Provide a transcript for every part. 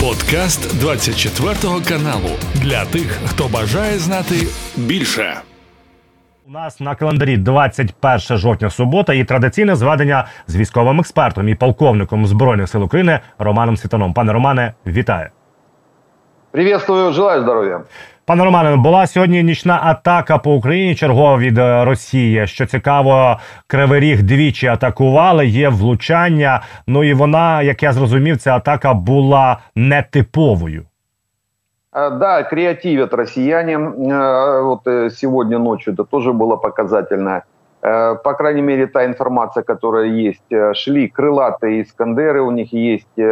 Подкаст 24 каналу для тих, хто бажає знати більше. У нас на календарі 21 жовтня субота і традиційне зведення з військовим експертом і полковником збройних сил України Романом Світаном. Пане Романе, вітаю. Приветствую, желаю здоров'я. Пане Романе, була сьогодні нічна атака по Україні чергова від е, Росії. Що цікаво, Кривий Ріг двічі атакували. Є влучання. Ну і вона, як я зрозумів, ця атака була нетиповою. А, Да, креативят россияне. Э, Вот э, сегодня ночью это тоже было показательно. Э, По крайней мере, та информация, которая есть, э, шли крылатые Искандеры, у них есть э,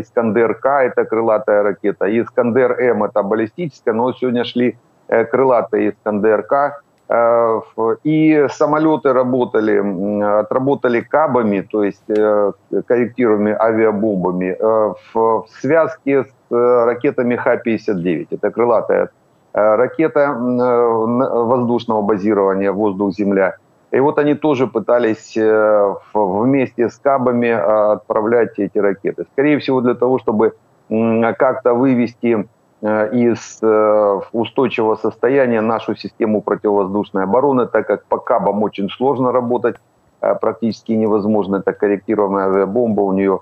Искандер-К, это крылатая ракета, Искандер-М, это баллистическая, но сегодня шли крылатые Искандер-К, И самолеты работали, отработали кабами, то есть корректируемыми авиабомбами в связке с ракетами Х-59. Это крылатая ракета воздушного базирования воздух-земля. И вот они тоже пытались э, вместе с кабами э, отправлять эти ракеты. Скорее всего, для того, чтобы как-то вывести э, из устойчивого состояния нашу систему противовоздушной обороны, так как по кабам очень сложно работать, практически невозможно. Это корректируемая авиабомба, у нее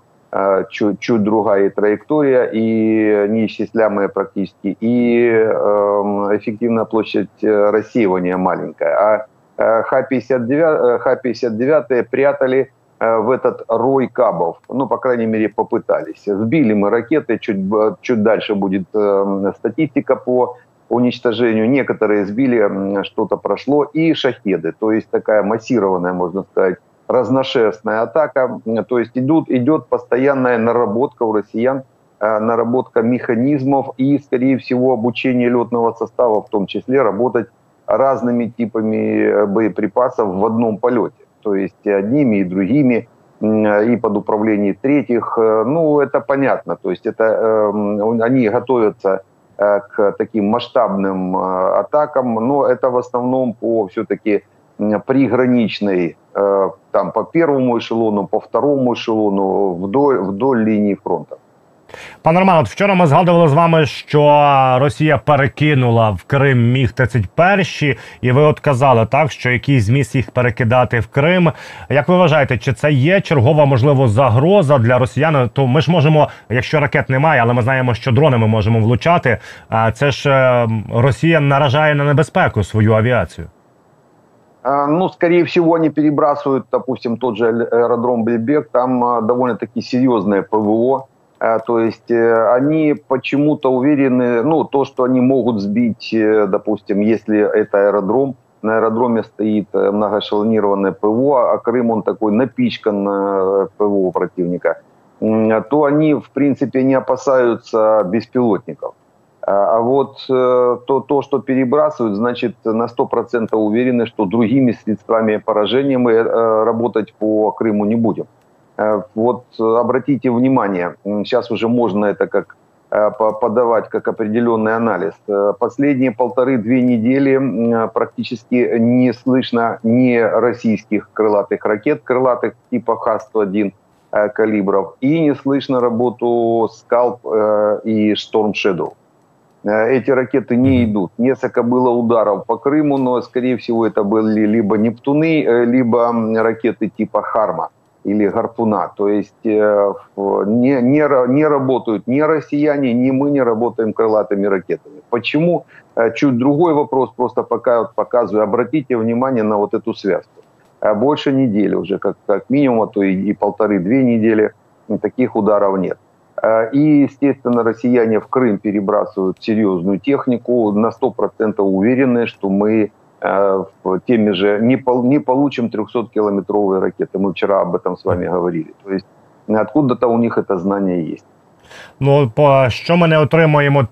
чуть, чуть другая траектория и неисчисляемая практически, и эм, эффективная площадь рассеивания маленькая. А Х-59, э, Х-59 прятали э, в этот рой кабов. Ну, по крайней мере, попытались. Сбили мы ракеты, чуть, чуть дальше будет э, статистика по уничтожению. Некоторые сбили, что-то прошло. И шахеды, то есть такая массированная, можно сказать, разношерстная атака. То есть идут, идет постоянная наработка у россиян, э, наработка механизмов и, скорее всего, обучение летного состава, в том числе работать разными типами э, боеприпасов в одном полете. То есть одними и другими, и под управлением третьих. Э, Ну, это понятно. То есть это эм, они готовятся э, к таким масштабным атакам, но это в основном по все-таки приграничной, там по первому эшелону, по второму эшелону, вдоль, вдоль линии фронта. Пане Роман, от вчора ми згадували з вами, що Росія перекинула в Крим міг 31 і ви от казали так, що якийсь зміст їх перекидати в Крим. Як ви вважаєте, чи це є чергова можливо загроза для росіян? То ми ж можемо, якщо ракет немає, але ми знаємо, що дрони ми можемо влучати. А це ж е, Росія наражає на небезпеку свою авіацію. А, Ну, скорее всего, они перебрасывают, допустим, тот же аэ- аэродром Бельбек, там а, довольно-таки серьезное ПВО. А, То есть э, они почему-то уверены, ну, то, что они могут сбить, э, допустим, если это аэродром, на аэродроме стоит э, многоэшелонированное ПВО, а Крым, он такой напичкан ПВО противника, м, то они, в принципе, не опасаются беспилотников. А а вот то, то, что перебрасывают, значит, на 100% уверены, что другими средствами поражения мы работать по Крыму не будем. Э, Вот э, обратите внимание, сейчас уже можно это как э, по- подавать как определенный анализ. Последние полторы-две недели практически не слышно ни российских крылатых ракет, крылатых типа Х-101 э, калибров, и не слышно работу «Скалп» и «Шторм Shadow». Э, Эти ракеты не идут. Несколько было ударов по Крыму, но, скорее всего, это были либо «Нептуны», либо ракеты типа «Харма» или «Гарпуна». То есть э, не, не, не работают ни россияне, ни мы не работаем крылатыми ракетами. Почему? Э, Чуть другой вопрос, просто пока вот показываю. Обратите внимание на вот эту связку. Э, Больше недели уже, как, как минимум, а то и, и полторы-две недели таких ударов нет. И, естественно, россияне в Крым перебрасывают серьезную технику, на 100% уверены, что мы теми же не, не получим 300-километровые ракеты. Мы вчера об этом с вами говорили. То есть откуда-то у них это знание есть. Ну, по що ми не отримуємо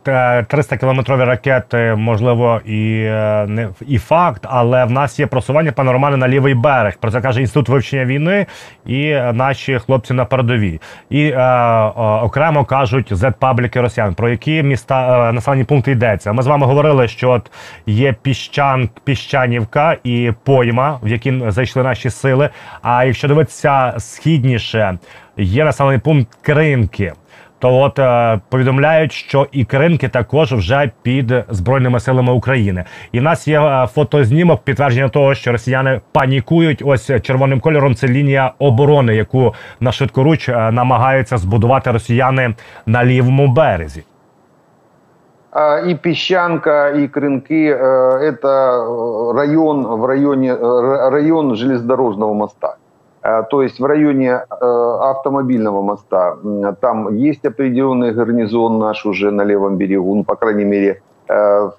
300 кілометрові ракети, можливо, і е, не і факт, але в нас є просування пане на лівий берег. Про це каже інститут вивчення війни і е, наші хлопці на передовій. І е, е, окремо кажуть зет-пабліки росіян. Про які міста е, населені пункти йдеться? Ми з вами говорили, що от є піщан, піщанівка і пойма, в які зайшли наші сили. А якщо дивитися східніше, є населений пункт Кринки. То от е, повідомляють, що і кринки також вже під збройними силами України. І в нас є е, фотознімок підтвердження того, що росіяни панікують. Ось червоним кольором це лінія оборони, яку на швидкоруч е, намагаються збудувати росіяни на лівому березі. И Песчанка, и Крынки – это район в районе район железнодорожного моста. То есть в районе автомобильного моста там есть определенный гарнизон наш уже на левом берегу, ну, по крайней мере,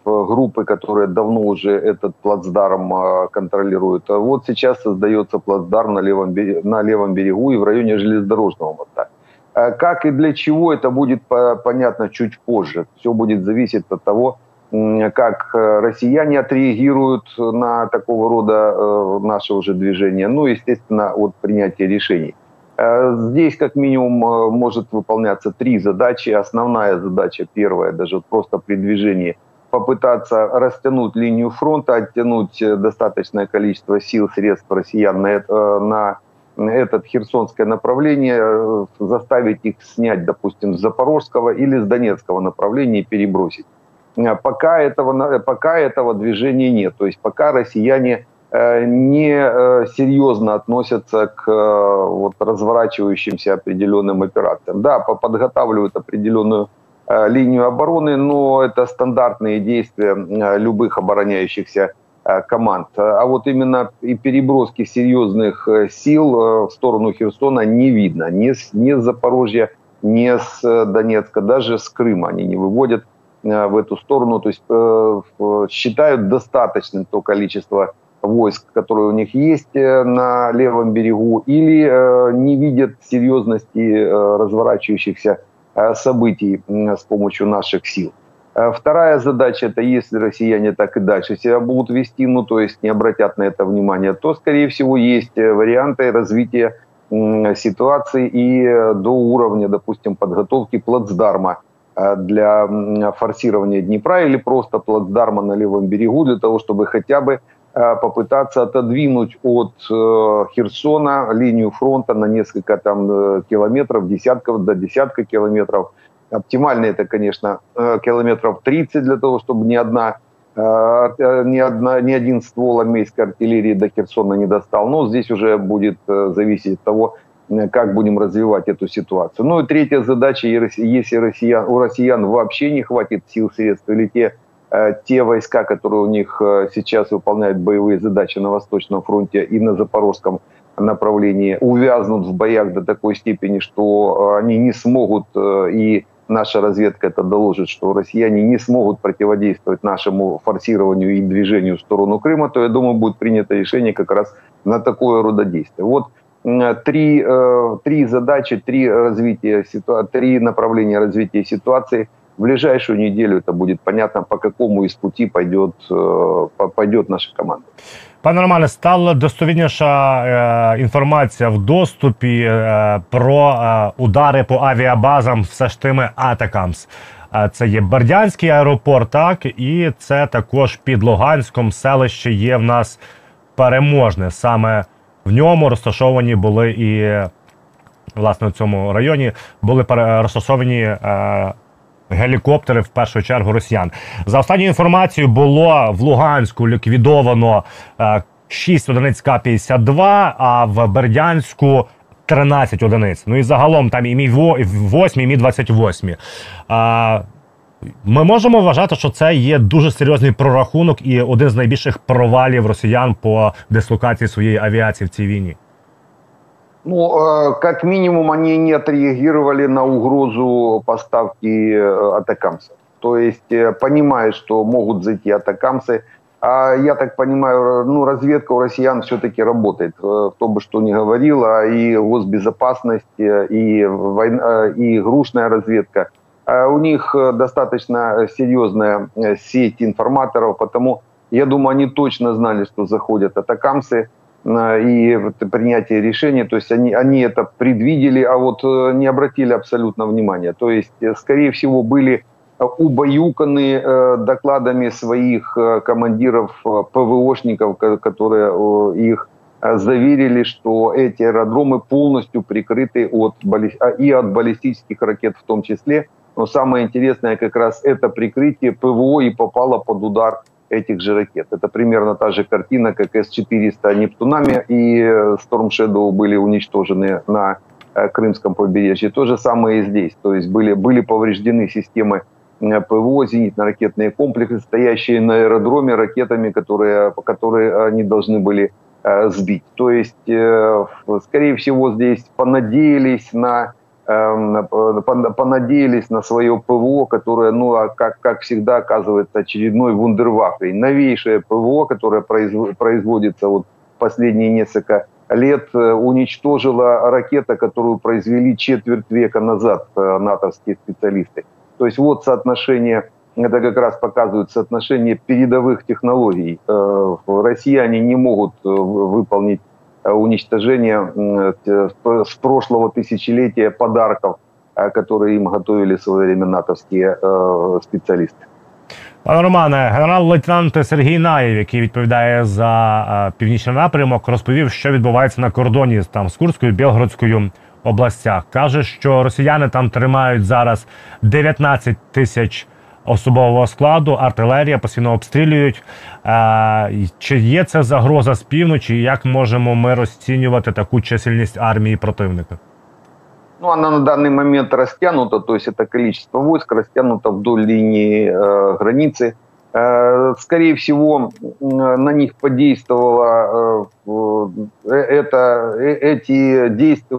группы, которые давно уже этот плацдарм контролируют. Вот сейчас создается плацдарм на левом, на левом берегу и в районе железнодорожного моста. Э, как и для чего, это будет понятно чуть позже. Все будет зависеть от того, как э, россияне отреагируют на такого рода э, наше уже движение. Ну, естественно, от принятия решений. Здесь как минимум может выполняться три задачи. Основная задача, первая, даже просто при движении, попытаться растянуть линию фронта, оттянуть достаточное количество сил, средств россиян на, на этот херсонское направление, э, заставить их снять, допустим, с запорожского или с донецкого направления и перебросить. Э, пока этого, пока этого движения нет. То есть пока россияне э, не серьезно относятся к вот, разворачивающимся определенным операциям. Да, подготавливают определенную линию обороны, но это стандартные действия любых обороняющихся Э, команд. А вот именно и переброски серьезных э, сил э, в сторону Херсона не видно. Ни с, ни с Запорожья, ни с Донецка, даже с Крыма они не выводят в эту сторону. То есть считают достаточным то количество войск, которые у них есть на левом берегу, или не видят серьезности разворачивающихся событий с помощью наших сил. Э, вторая задача – это если россияне так и дальше себя будут вести, ну то есть не обратят на это внимание, то, скорее всего, есть э, варианты развития ситуации и э, до уровня, допустим, подготовки плацдарма для форсирования Днепра или просто плацдарма на левом берегу для того, чтобы хотя бы попытаться отодвинуть от Херсона линию фронта на несколько там километров, десятков до десятка километров – Оптимально это, конечно, э, километров 30 для того, чтобы ни одна э, э, ни, одна, ни один ствол армейской артиллерии до Херсона не достал. Но здесь уже будет зависеть от того, как будем развивать эту ситуацию. Ну и третья задача, если россиян, у россиян вообще не хватит сил, средств, или те, те войска, которые у них сейчас выполняют боевые задачи на Восточном фронте и на Запорожском направлении, увязнут в боях до такой степени, что они не смогут и наша разведка это доложит, что россияне не смогут противодействовать нашему форсированию и движению в сторону Крыма, то, я думаю, будет принято решение как раз на такое рода действие. Вот три, э, три задачи, три, развития, три направления развития ситуации. В ближайшую неделю это будет понятно, по какому из пути пойдет, э, пойдет наша команда. Пане Романе, стала достовірніша е, інформація в доступі е, про е, удари по авіабазам все ж тими Атакамс. Е, це є Бердянський аеропорт, так і це також під Луганськом селище є в нас переможне. Саме в ньому розташовані були і власне в цьому районі були розташовані. Е, гелікоптери в першу чергу росіян. За останньою інформацією було в Луганську ліквідовано 6 е, одиниць К-52, а в Бердянську 13 одиниць. Ну і загалом там і мі 8, і мі 28. А, ми можемо вважати, що це є дуже серйозний прорахунок і один з найбільших провалів росіян по дислокації своєї авіації в цій війні. Ну, э, как минимум, они не отреагировали на угрозу поставки э, атакамсов. То есть, э, понимая, что могут зайти атакамсы, а я так понимаю, ну, разведка у россиян все-таки работает. Кто бы что ни говорил, а и госбезопасность, и, война, и грушная разведка. А у них достаточно серьезная сеть информаторов, потому я думаю, они точно знали, что заходят атакамсы и принятие решения, то есть они, они это предвидели, а вот э, не обратили абсолютно внимания. То есть, э, скорее всего, были убаюканы э, докладами своих командиров ПВОшников, которые их заверили, что эти аэродромы полностью прикрыты от, и от баллистических ракет в том числе. Но самое интересное как раз это прикрытие ПВО и попало под удар этих же ракет. Это примерно та же картина, как С-400 Нептунами и Storm Shadow были уничтожены на э, Крымском побережье. То же самое и здесь. То есть были, были повреждены системы э, ПВО, зенитно-ракетные комплексы, стоящие на аэродроме ракетами, которые, которые они должны были э, сбить. То есть, скорее всего, здесь понадеялись на понадеялись на свое ПВО, которое, ну, а как, как всегда, оказывается очередной вундервафлей. Новейшее ПВО, которое производится вот последние несколько лет, э, уничтожила ракета, которую произвели четверть века назад э, натовские специалисты. То есть вот соотношение, это как раз показывает соотношение передовых технологий. Э, россияне не могут выполнить Э, уничтожения с прошлого тысячелетия подарков, э, которые им готовили в свое время натовские э, специалисты. Пане Романе, генерал-лейтенант Сергій Наєв, який відповідає за північний напрямок, розповів, що відбувається на кордоні там з Курською Білгородською областях. каже, що росіяни там тримають зараз 19 тисяч особового складу, артилерія постійно обстрілюють. Чи є це загроза з півночі? Як можемо ми розцінювати таку чисельність армії противника? Ну, она на данный момент растянута, то есть это количество войск растянуто вдоль линии э, границы. Э, скорее всего, на них подействовало э, это, э, эти действия,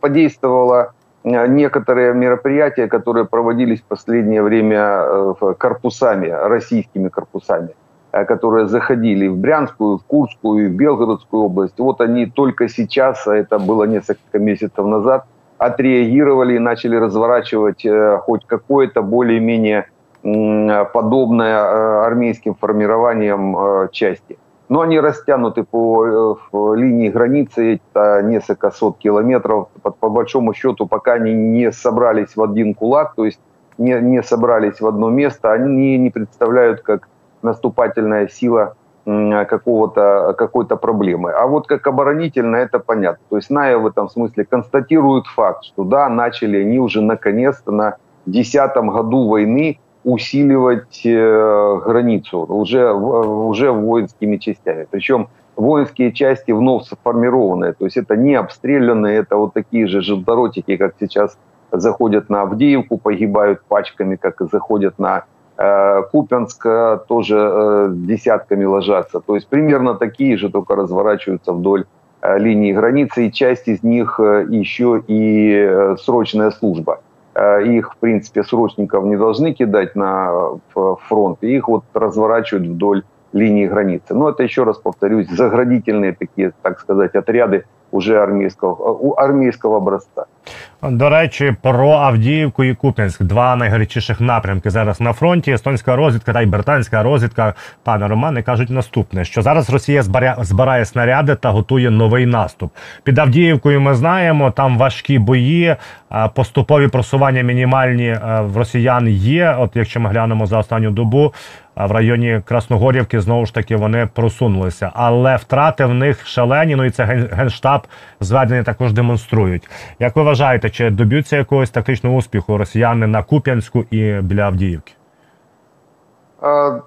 подействовало Э, некоторые мероприятия, которые проводились в последнее время э, корпусами, российскими корпусами, э, которые заходили в Брянскую, в Курскую, в Белгородскую область. Вот они только сейчас, а это было несколько месяцев назад, отреагировали и начали разворачивать хоть какое-то более-менее подобное армейским формированием части но они растянуты по э, линии границы, это несколько сот километров. По, по большому счету, пока они не собрались в один кулак, то есть не, не собрались в одно место, они не представляют как наступательная сила какого-то, какой-то проблемы. А вот как оборонительно это понятно. То есть Ная в этом смысле констатирует факт, что да, начали они уже наконец-то на десятом году войны усиливать э, границу уже, уже воинскими частями. Причем воинские части вновь сформированные, то есть это не обстрелянные, это вот такие же желторотики, как сейчас заходят на Авдеевку, погибают пачками, как и заходят на э, Купянск, э, тоже э, десятками ложатся. То есть примерно такие же, только разворачиваются вдоль э, линии границы, и часть из них э, еще и э, срочная служба. Э, их, в принципе, срочников не должны кидать на фронт, и их вот разворачивают вдоль линии границы. Но это, еще раз повторюсь, заградительные такие, так сказать, отряды уже армійського армійського образця. До речі, про Авдіївку і Куп'янськ два найгарячіших напрямки зараз на фронті. Естонська розвідка та й британська розвідка. Пане Романе кажуть наступне: що зараз Росія збирає, збирає снаряди та готує новий наступ. Під Авдіївкою ми знаємо, там важкі бої, поступові просування мінімальні в росіян є. От якщо ми глянемо за останню добу, в районі Красногорівки знову ж таки вони просунулися. Але втрати в них шалені. Ну і це генштаб зведення також демонструють. Як ви вважаєте, чи доб'ються якогось тактичного успіху росіяни на Куп'янську і біля Авдіївки?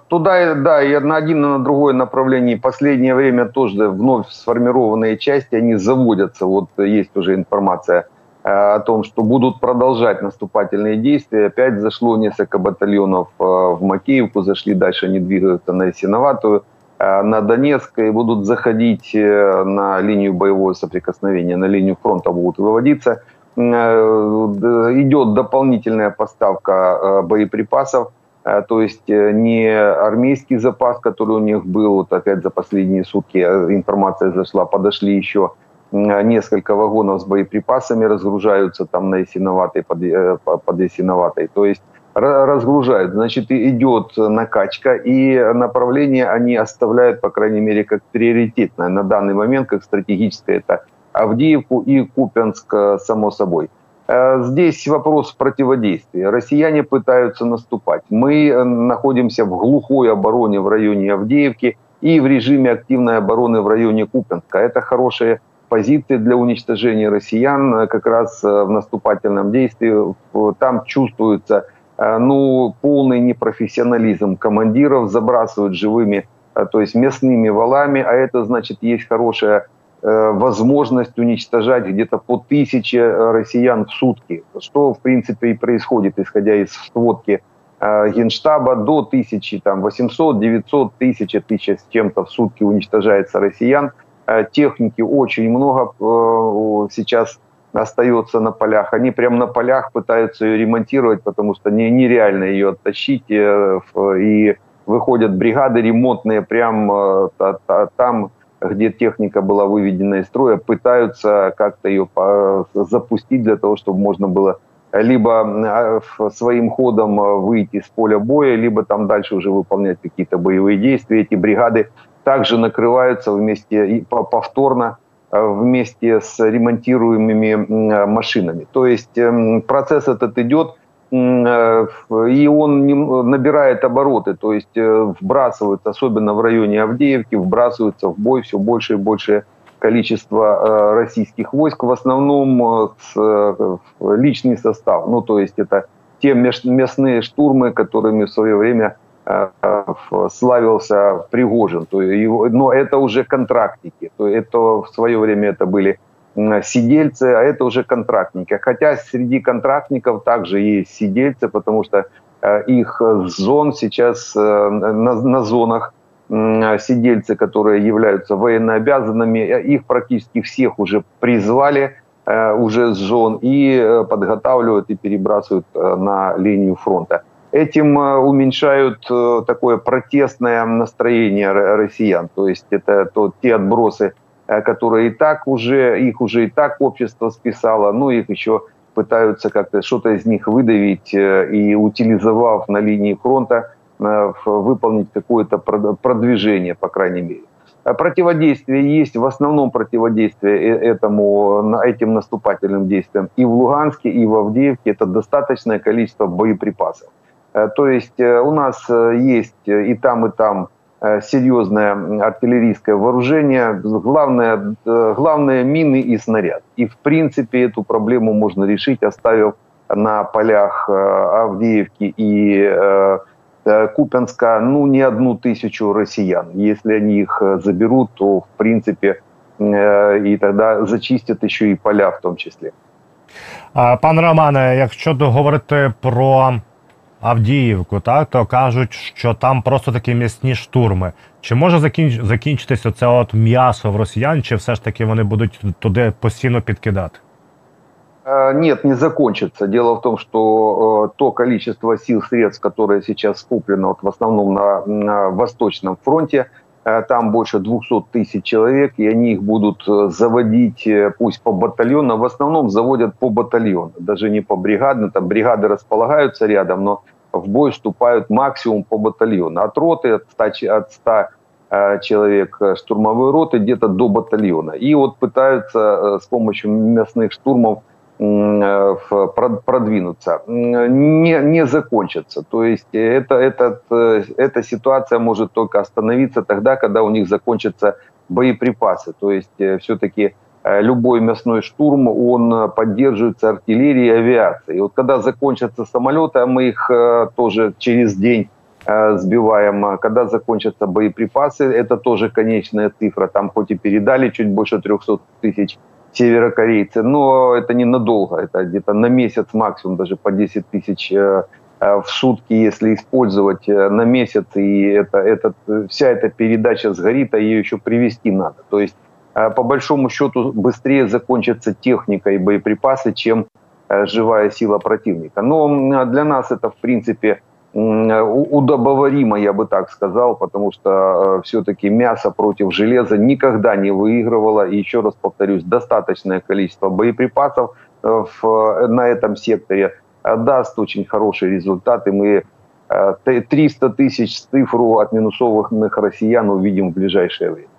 Туда, да, и на один и на другое направление. Последнее время тоже вновь сформированные части, они заводятся. Вот есть уже информация о том, что будут продолжать наступательные действия. Опять зашло несколько батальонов э, в Макеевку, зашли дальше, они двигаются на Ясиноватую, э, на Донецк и будут заходить на линию боевого соприкосновения, на линию фронта будут выводиться. Идет дополнительная поставка боеприпасов, то есть не армейский запас, который у них был, вот опять за последние сутки информация зашла, подошли еще несколько вагонов с боеприпасами разгружаются там на Ясиноватой, под, э, под Ясиноватой. То есть разгружают, значит, идет накачка, и направление они оставляют, по крайней мере, как приоритетное на данный момент, как стратегическое, это Авдеевку и Купянск, э, само собой. Э, здесь вопрос противодействия. Россияне пытаются наступать. Мы находимся в глухой обороне в районе Авдеевки, и в режиме активной обороны в районе Купенска. Это хорошие позиции для уничтожения россиян как раз в наступательном действии. Там чувствуется ну, полный непрофессионализм командиров, забрасывают живыми, то есть мясными валами, а это значит есть хорошая Э, возможность уничтожать где-то по тысяче э, россиян в сутки, что в принципе и происходит, исходя из сводки э, Генштаба, до тысячи, там 800, 900, тысячи, тысяча с чем-то в сутки уничтожается россиян. Техники очень много сейчас остается на полях. Они прямо на полях пытаются ее ремонтировать, потому что не, нереально ее оттащить. И выходят бригады ремонтные прямо там, где техника была выведена из строя, пытаются как-то ее запустить для того, чтобы можно было либо своим ходом выйти с поля боя, либо там дальше уже выполнять какие-то боевые действия. Эти бригады также накрываются вместе повторно а, вместе с ремонтируемыми машинами. То есть эм, процесс этот идет, Э, и он набирает обороты, то есть э, вбрасываются, особенно в районе Авдеевки, вбрасываются в бой все больше и больше количество э, российских войск, в основном личный состав, ну то есть это те местные штурмы, которыми в свое время славился Пригожин, то его, но это уже контрактники, то это в свое время это были сидельцы, а это уже контрактники. Хотя среди контрактников также есть сидельцы, потому что э, их зон сейчас э, на, на зонах сидельцы, которые являются военнообязанными, э, их практически всех уже призвали уже с зон и подготавливают и перебрасывают на линию фронта. Этим уменьшают такое протестное настроение россиян. То есть это то, те отбросы Э, которые и так уже, их уже и так общество списало, ну их еще пытаются как-то что-то из них выдавить э, и утилизовав на линии фронта, э, выполнить какое-то продвижение, по крайней мере. Противодействие есть, в основном противодействие этому, этим наступательным действиям и в Луганске, и в Авдеевке. Это достаточное количество боеприпасов. То есть у нас есть и там, и там Э, серьезное артиллерийское вооружение, главное, э, главное мины и снаряд. И в принципе эту проблему можно решить, оставив на полях э, Авдеевки и Купенска ну не одну тысячу россиян. Если они их заберут, то в принципе и тогда зачистят еще и поля в том числе. Пан Романе, якщо говорити про Авдіївку, так то кажуть, що там просто такі м'ясні штурми. Чи може закінч... закінчитися це от м'ясо в росіян, чи все ж таки вони будуть туди постійно підкидати? Нет, не закончится. Дело в том, что э, то количество сил, средств, которое сейчас скуплено вот в основном на, на Восточном фронте, э, там больше 200 тысяч человек, и они их будут э, заводить, пусть по батальону, в основном заводят по батальону, даже не по бригадно, там бригады располагаются рядом, но в бой вступают максимум по батальону. От роты, от 100, от 100 э, человек э, штурмовой роты где-то до батальона. И вот пытаются э, с помощью мясных штурмов продвинуться. Не, не закончится. То есть это, этот, эта ситуация может только остановиться тогда, когда у них закончатся боеприпасы. То есть все-таки любой мясной штурм, он э, поддерживается артиллерией и авиацией. И вот когда закончатся самолеты, а мы их э, тоже через день сбиваем, когда закончатся боеприпасы, это тоже конечная цифра, там хоть и передали чуть больше 300 тысяч северокорейцы, но это ненадолго, это где-то на месяц максимум, даже по 10 тысяч в сутки, если использовать на месяц, и это, это, вся эта передача сгорит, а ее еще привести надо. То есть Э, по большому счету быстрее закончится техника и боеприпасы, чем э, живая сила противника. Но для нас это, в принципе, удобоваримо, я бы так сказал, потому что э, все-таки мясо против железа никогда не выигрывало. И еще раз повторюсь, достаточное количество боеприпасов в, на этом секторе даст очень хорошие результаты. Мы 300 тысяч цифру от минусовых россиян увидим в ближайшее время.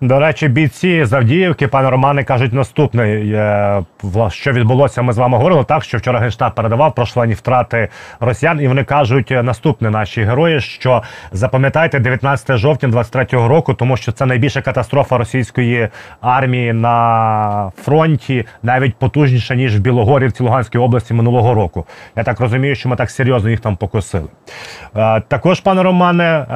До речі, бійці Завдіївки, пане Романе, кажуть наступне, е, що відбулося. Ми з вами говорили так, що вчора генштаб передавав прошлені втрати росіян, і вони кажуть наступне наші герої. Що запам'ятайте 19 жовтня 23-го року, тому що це найбільша катастрофа російської армії на фронті, навіть потужніша ніж в Білогорівці Луганської області минулого року. Я так розумію, що ми так серйозно їх там покосили. Е, також, пане Романе.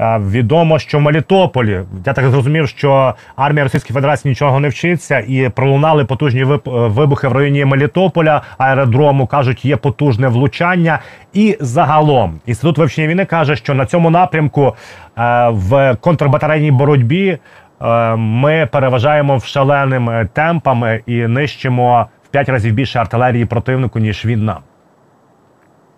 Е, Відомо, що в Мелітополі я так зрозумів, що армія Російської Федерації нічого не вчиться, і пролунали потужні вибухи в районі Мелітополя. Аеродрому кажуть, є потужне влучання. І загалом інститут вивчення війни каже, що на цьому напрямку е, в контрбатарейній боротьбі е, ми переважаємо в шаленим темпами і нищимо в п'ять разів більше артилерії противнику ніж він нам.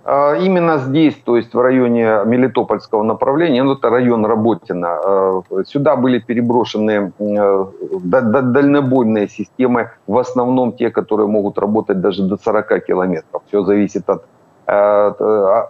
А, именно здесь, то есть в районе Мелитопольского направления, ну это район Работина, а, сюда были переброшены э, дальнобойные системы, в основном те, которые могут работать даже до 40 километров. Все зависит от, э,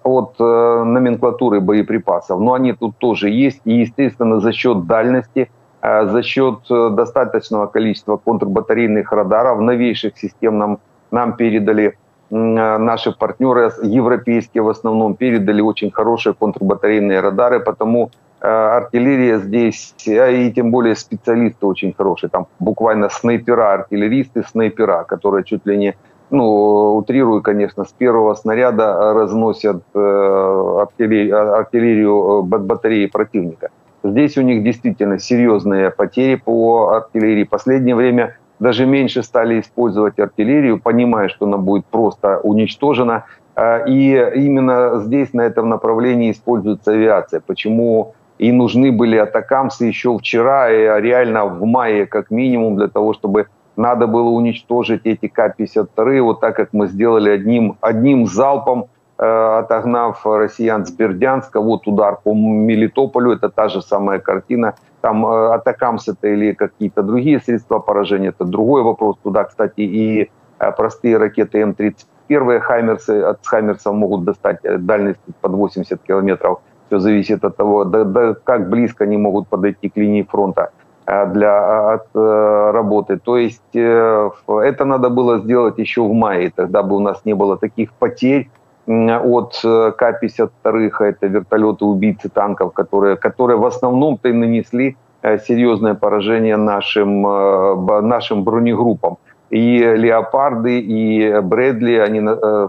от э, номенклатуры боеприпасов. Но они тут тоже есть. И, естественно, за счет дальности, за счет достаточного количества контрбатарейных радаров, новейших систем нам, нам передали наши партнеры европейские в основном передали очень хорошие контрбатарейные радары, потому э, артиллерия здесь, а и тем более специалисты очень хорошие, там буквально снайпера, артиллеристы, снайпера, которые чуть ли не, ну, утрирую, конечно, с первого снаряда разносят э, артиллерию, артиллерию батареи противника. Здесь у них действительно серьезные потери по артиллерии. Последнее время даже меньше стали использовать артиллерию, понимая, что она будет просто уничтожена. А, и именно здесь, на этом направлении, используется авиация. Почему и нужны были атакамсы еще вчера, и реально в мае как минимум, для того, чтобы надо было уничтожить эти К-52, вот так, как мы сделали одним, одним залпом, э, отогнав россиян с Бердянска. Вот удар по Мелитополю, это та же самая картина там э, атакамс это или какие-то другие средства поражения, это другой вопрос. Туда, кстати, и э, простые ракеты М-31, Хаймерсы, от Хаймерсов могут достать э, дальность под 80 километров. Все зависит от того, до, до, как близко они могут подойти к линии фронта для от, работы. То есть это надо было сделать еще в мае, тогда бы у нас не было таких потерь от э, К-52, а это вертолеты-убийцы танков, которые, которые в основном-то и нанесли э, серьезное поражение нашим, э, нашим бронегруппам. И «Леопарды», и «Брэдли», они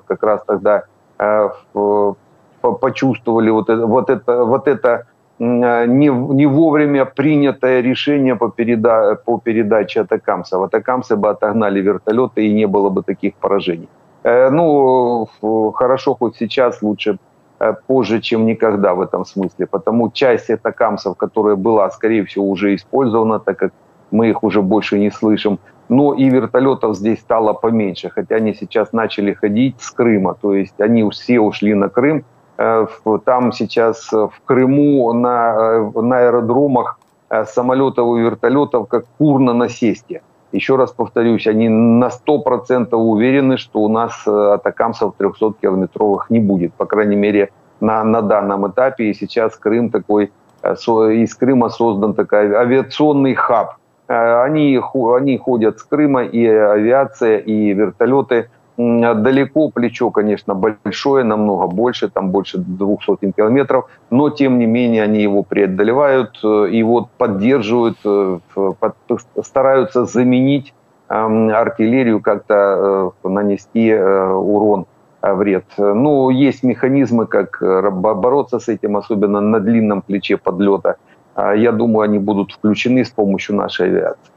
как раз тогда почувствовали вот это, вот это, вот это не, не вовремя принятое решение по, переда, по передаче атакамсов. Атакамсы бы отогнали вертолеты, и не было бы таких поражений. Э, ну, хорошо хоть сейчас, лучше э, позже, чем никогда в этом смысле. Потому часть атакамсов, которая была, скорее всего, уже использована, так как мы их уже больше не слышим. Но и вертолетов здесь стало поменьше, хотя они сейчас начали ходить с Крыма. То есть они все ушли на Крым. Э, там сейчас в Крыму на, на аэродромах самолетов и вертолетов как кур на насесте. Еще раз повторюсь, они на 100% уверены, что у нас э, атакамсов 300-километровых не будет. По крайней мере, на, на данном этапе. И сейчас Крым такой, э, из Крыма создан такой авиационный хаб. Э, они, они ходят с Крыма, и авиация, и вертолеты – далеко плечо, конечно, большое, намного больше, там больше двух сотен километров, но тем не менее они его преодолевают э, и вот поддерживают, э, стараются заменить артиллерию, как-то э, нанести урон, вред. Ну, есть механизмы, как бороться с этим, особенно на длинном плече подлета. Я думаю, они будут включены с помощью нашей авиации.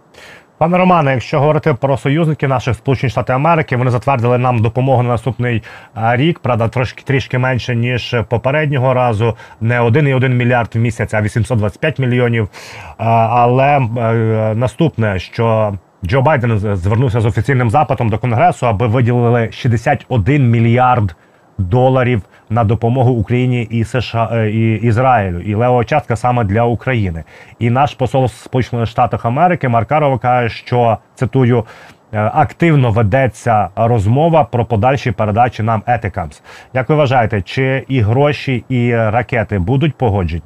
Пане Романе, якщо говорити про союзників наших Сполучені Штати Америки, вони затвердили нам допомогу на наступний рік. Правда, трошки трішки менше ніж попереднього разу. Не 1,1 мільярд в місяць, а 825 мільйонів. Але е, наступне, що Джо Байден звернувся з офіційним запитом до конгресу, аби виділили 61 мільярд доларів на допомогу Україні і США е, і Ізраїлю, і лева частка саме для України. І наш посол Сполучених Штатів Америки Маркарова каже, що цитую. «Е, активно ведеться розмова про подальші передачі нам етикамс. Як ви вважаєте, чи і гроші, і ракети будуть погоджені?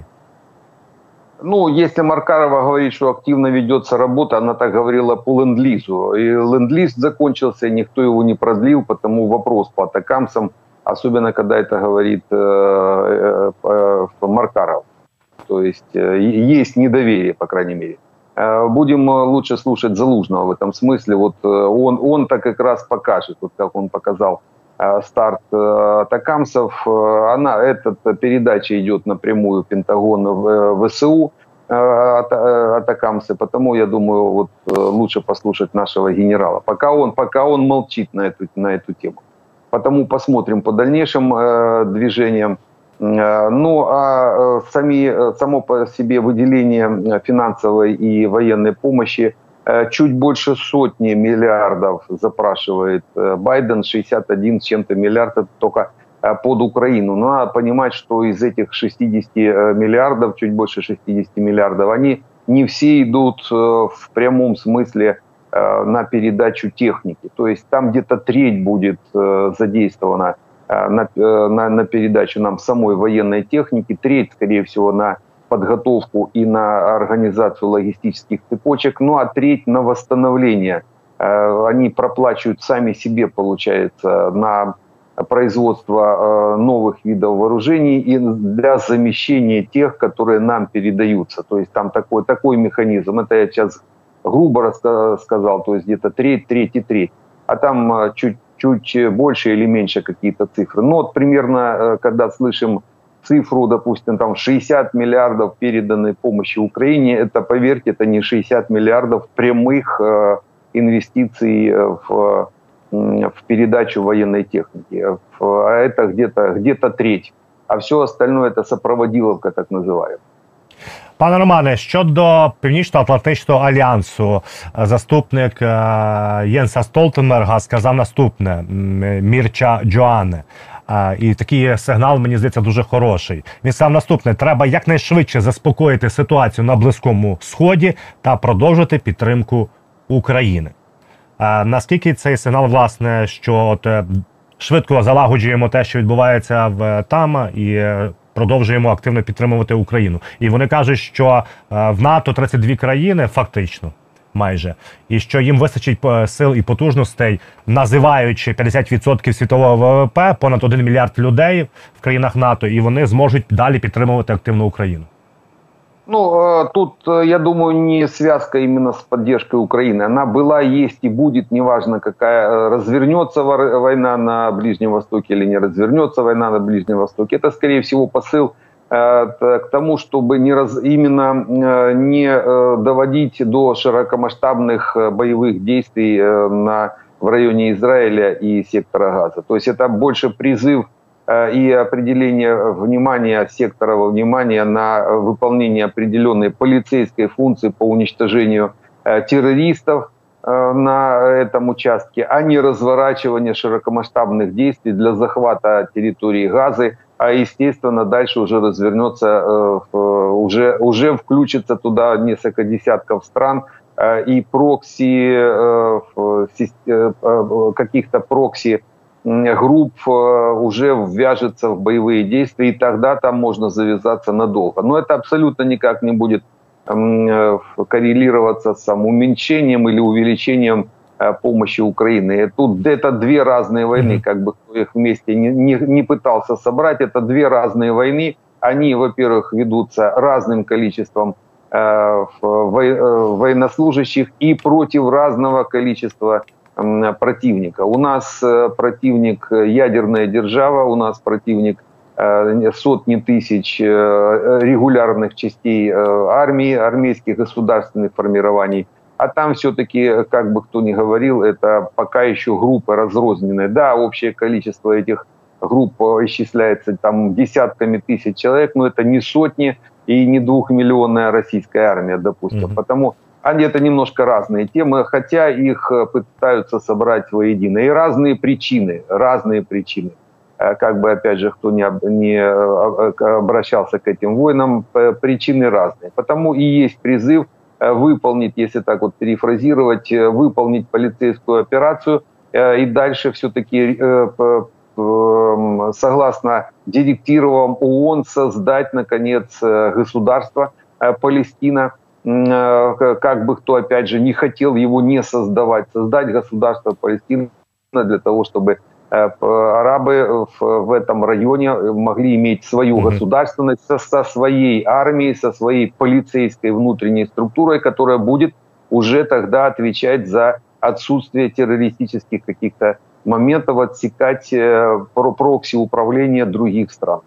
Ну, если Маркарова говорит, что активно ведется работа, она так говорила по ленд-лизу. И ленд-лиз закончился, никто его не продлил, потому вопрос по атакамсам, особенно когда это говорит э, э, э, Маркаров. То есть есть недоверие, по крайней мере. Будем лучше слушать Залужного в этом смысле. Вот э, он, он-то как раз покажет, вот как он показал старт атакамсов. Она, эта передача идет напрямую Пентагон в ВСУ атакамсы, потому я думаю, вот лучше послушать нашего генерала. Пока он, пока он молчит на эту, на эту тему. Потому посмотрим по дальнейшим движениям. Ну, а сами, само по себе выделение финансовой и военной помощи – Э, чуть больше сотни миллиардов запрашивает э, Байден, 61 с чем-то миллиардов только э, под Украину. Но надо понимать, что из этих 60 миллиардов, чуть больше 60 миллиардов, они не все идут в прямом смысле на передачу техники. То есть там где-то треть будет задействована на, на, на передачу нам самой военной техники, треть, скорее всего, на подготовку и на организацию логистических цепочек, ну а треть на восстановление. Э, они проплачивают сами себе, получается, на производство э, новых видов вооружений и для замещения тех, которые нам передаются. То есть там такой, такой механизм. Это я сейчас грубо сказал, то есть где-то треть, треть и треть. А там э, чуть, чуть больше или меньше какие-то цифры. Ну вот примерно, когда слышим цифру, допустим, там 60 миллиардов переданной помощи Украине, это, поверьте, это не 60 миллиардов прямых э, инвестиций э, в, в передачу военной техники. А это где-то где треть. А все остальное это сопроводиловка, так называемая. Пане Романе, щодо Північно-Атлантичного альянсу, заступник Єнса Столтенберга сказав наступне: Мірча Джоане. І такий сигнал мені здається дуже хороший. Він сам наступне: треба якнайшвидше заспокоїти ситуацію на близькому сході та продовжити підтримку України. Наскільки цей сигнал, власне, що от е, швидко залагоджуємо те, що відбувається в там, і е, продовжуємо активно підтримувати Україну. І вони кажуть, що е, в НАТО 32 країни фактично майже, і що їм вистачить е, сил і потужностей, називаючи 50% світового ВВП, понад 1 мільярд людей в країнах НАТО, і вони зможуть далі підтримувати активну Україну. Ну, е, тут, е, я думаю, не связка именно с поддержкой Украины. Она была, есть и будет, неважно, какая развернется война на Ближнем Востоке или не развернется война на Ближнем Востоке. Это, скорее всего, посыл Э, к тому, чтобы не раз, именно э, не э, доводить до широкомасштабных боевых действий на, в районе Израиля и сектора Газа. То есть это больше призыв и определение внимания сектора внимания на выполнение определенной полицейской функции по уничтожению террористов на этом участке, а не разворачивание широкомасштабных действий для захвата территории Газы а естественно дальше уже развернется, э, уже, уже включится туда несколько десятков стран, э, и прокси, э, каких-то прокси групп уже ввяжется в боевые действия, и тогда там можно завязаться надолго. Но это абсолютно никак не будет коррелироваться с уменьшением или увеличением Э, помощи Украины. И тут это две разные войны, как бы кто их вместе не, не, не пытался собрать, это две разные войны. Они, во-первых, ведутся разным количеством э, э военнослужащих и против разного количества э, противника. У нас э, противник ядерная держава, у нас противник э, сотни тысяч э, регулярных частей э, армии, армейских государственных формирований – а там все-таки, как бы кто ни говорил, это пока еще группы разрозненные. Да, общее количество этих групп исчисляется там десятками тысяч человек, но это не сотни и не двухмиллионная российская армия, допустим. Mm-hmm. Потому они это немножко разные темы, хотя их пытаются собрать воедино. И разные причины, разные причины. Э, как бы, опять же, кто не, э, э, обращался к этим войнам, причины разные. Потому и есть призыв Э, выполнить, если так вот перефразировать, э, выполнить полицейскую операцию э, и дальше все-таки согласно директивам ООН создать, наконец, государство, Палестина, как бы кто, опять же, не хотел его не создавать, создать государство Палестина для того, чтобы арабы в, этом районе могли иметь свою государственность со, со своей армией, со своей полицейской внутренней структурой, которая будет уже тогда отвечать за отсутствие террористических каких-то моментов, отсекать э, прокси управления других стран.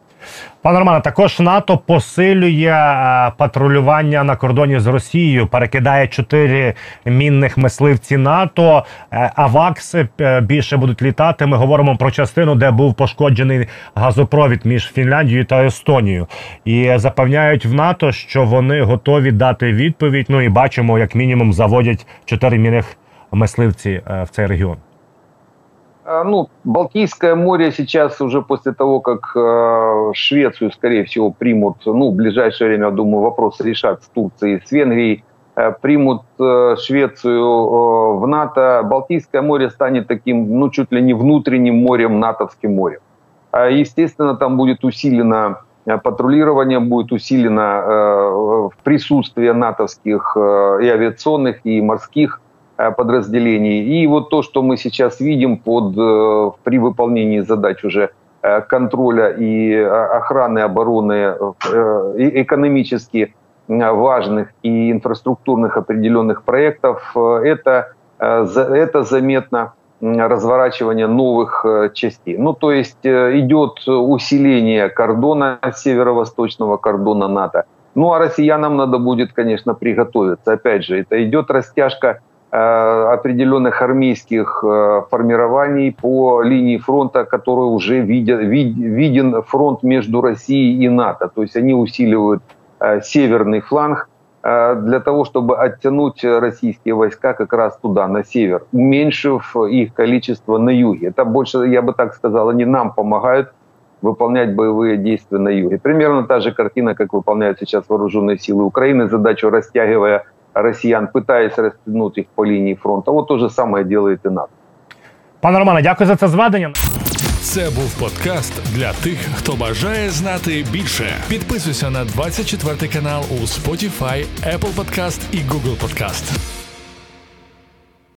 Пане Романе, також НАТО посилює е, патрулювання на кордоні з Росією, перекидає чотири мінних мисливці НАТО. Е, Авакси е, більше будуть літати. Ми говоримо про частину, де був пошкоджений газопровід між Фінляндією та Естонією. І запевняють в НАТО, що вони готові дати відповідь. Ну і бачимо, як мінімум заводять чотири мінних мисливці в цей регіон. А, ну, Балтийское море сейчас уже после того, как э, Швецию, скорее всего, примут, ну, в ближайшее время, я думаю, вопрос решат с Турцией, с Венгрией, э, примут э, Швецию э, в НАТО, Балтийское море станет таким, ну, чуть ли не внутренним морем, натовским морем. А, естественно, там будет усилено э, патрулирование, будет усилено э, присутствие натовских и авиационных, и морских подразделений. И вот то, что мы сейчас видим под, э, при выполнении задач уже э, контроля и охраны обороны экономически важных и инфраструктурных определенных проектов, это, это заметно разворачивание новых частей. Ну, то есть идет усиление кордона, северо-восточного кордона НАТО. Ну, а россиянам надо будет, конечно, приготовиться. Опять же, это идет растяжка Э, определенных армейских э, формирований по линии фронта, который уже виден, виден фронт между Россией и НАТО. То есть они усиливают э, северный фланг для того, чтобы оттянуть российские войска как раз туда, на север, уменьшив их количество на юге. Это больше, я бы так сказал, они нам помогают выполнять боевые действия на юге. Примерно та же картина, как выполняют сейчас вооруженные силы Украины, задачу растягивая россиян, пытаясь розтягнути їх по лінії фронту. От то же саме делает і НАТО. Пане Романе, дякую за це зведення. Це був подкаст для тих, хто бажає знати більше. Підписуйся на 24 канал у Spotify, Apple Podcast і Google Podcast.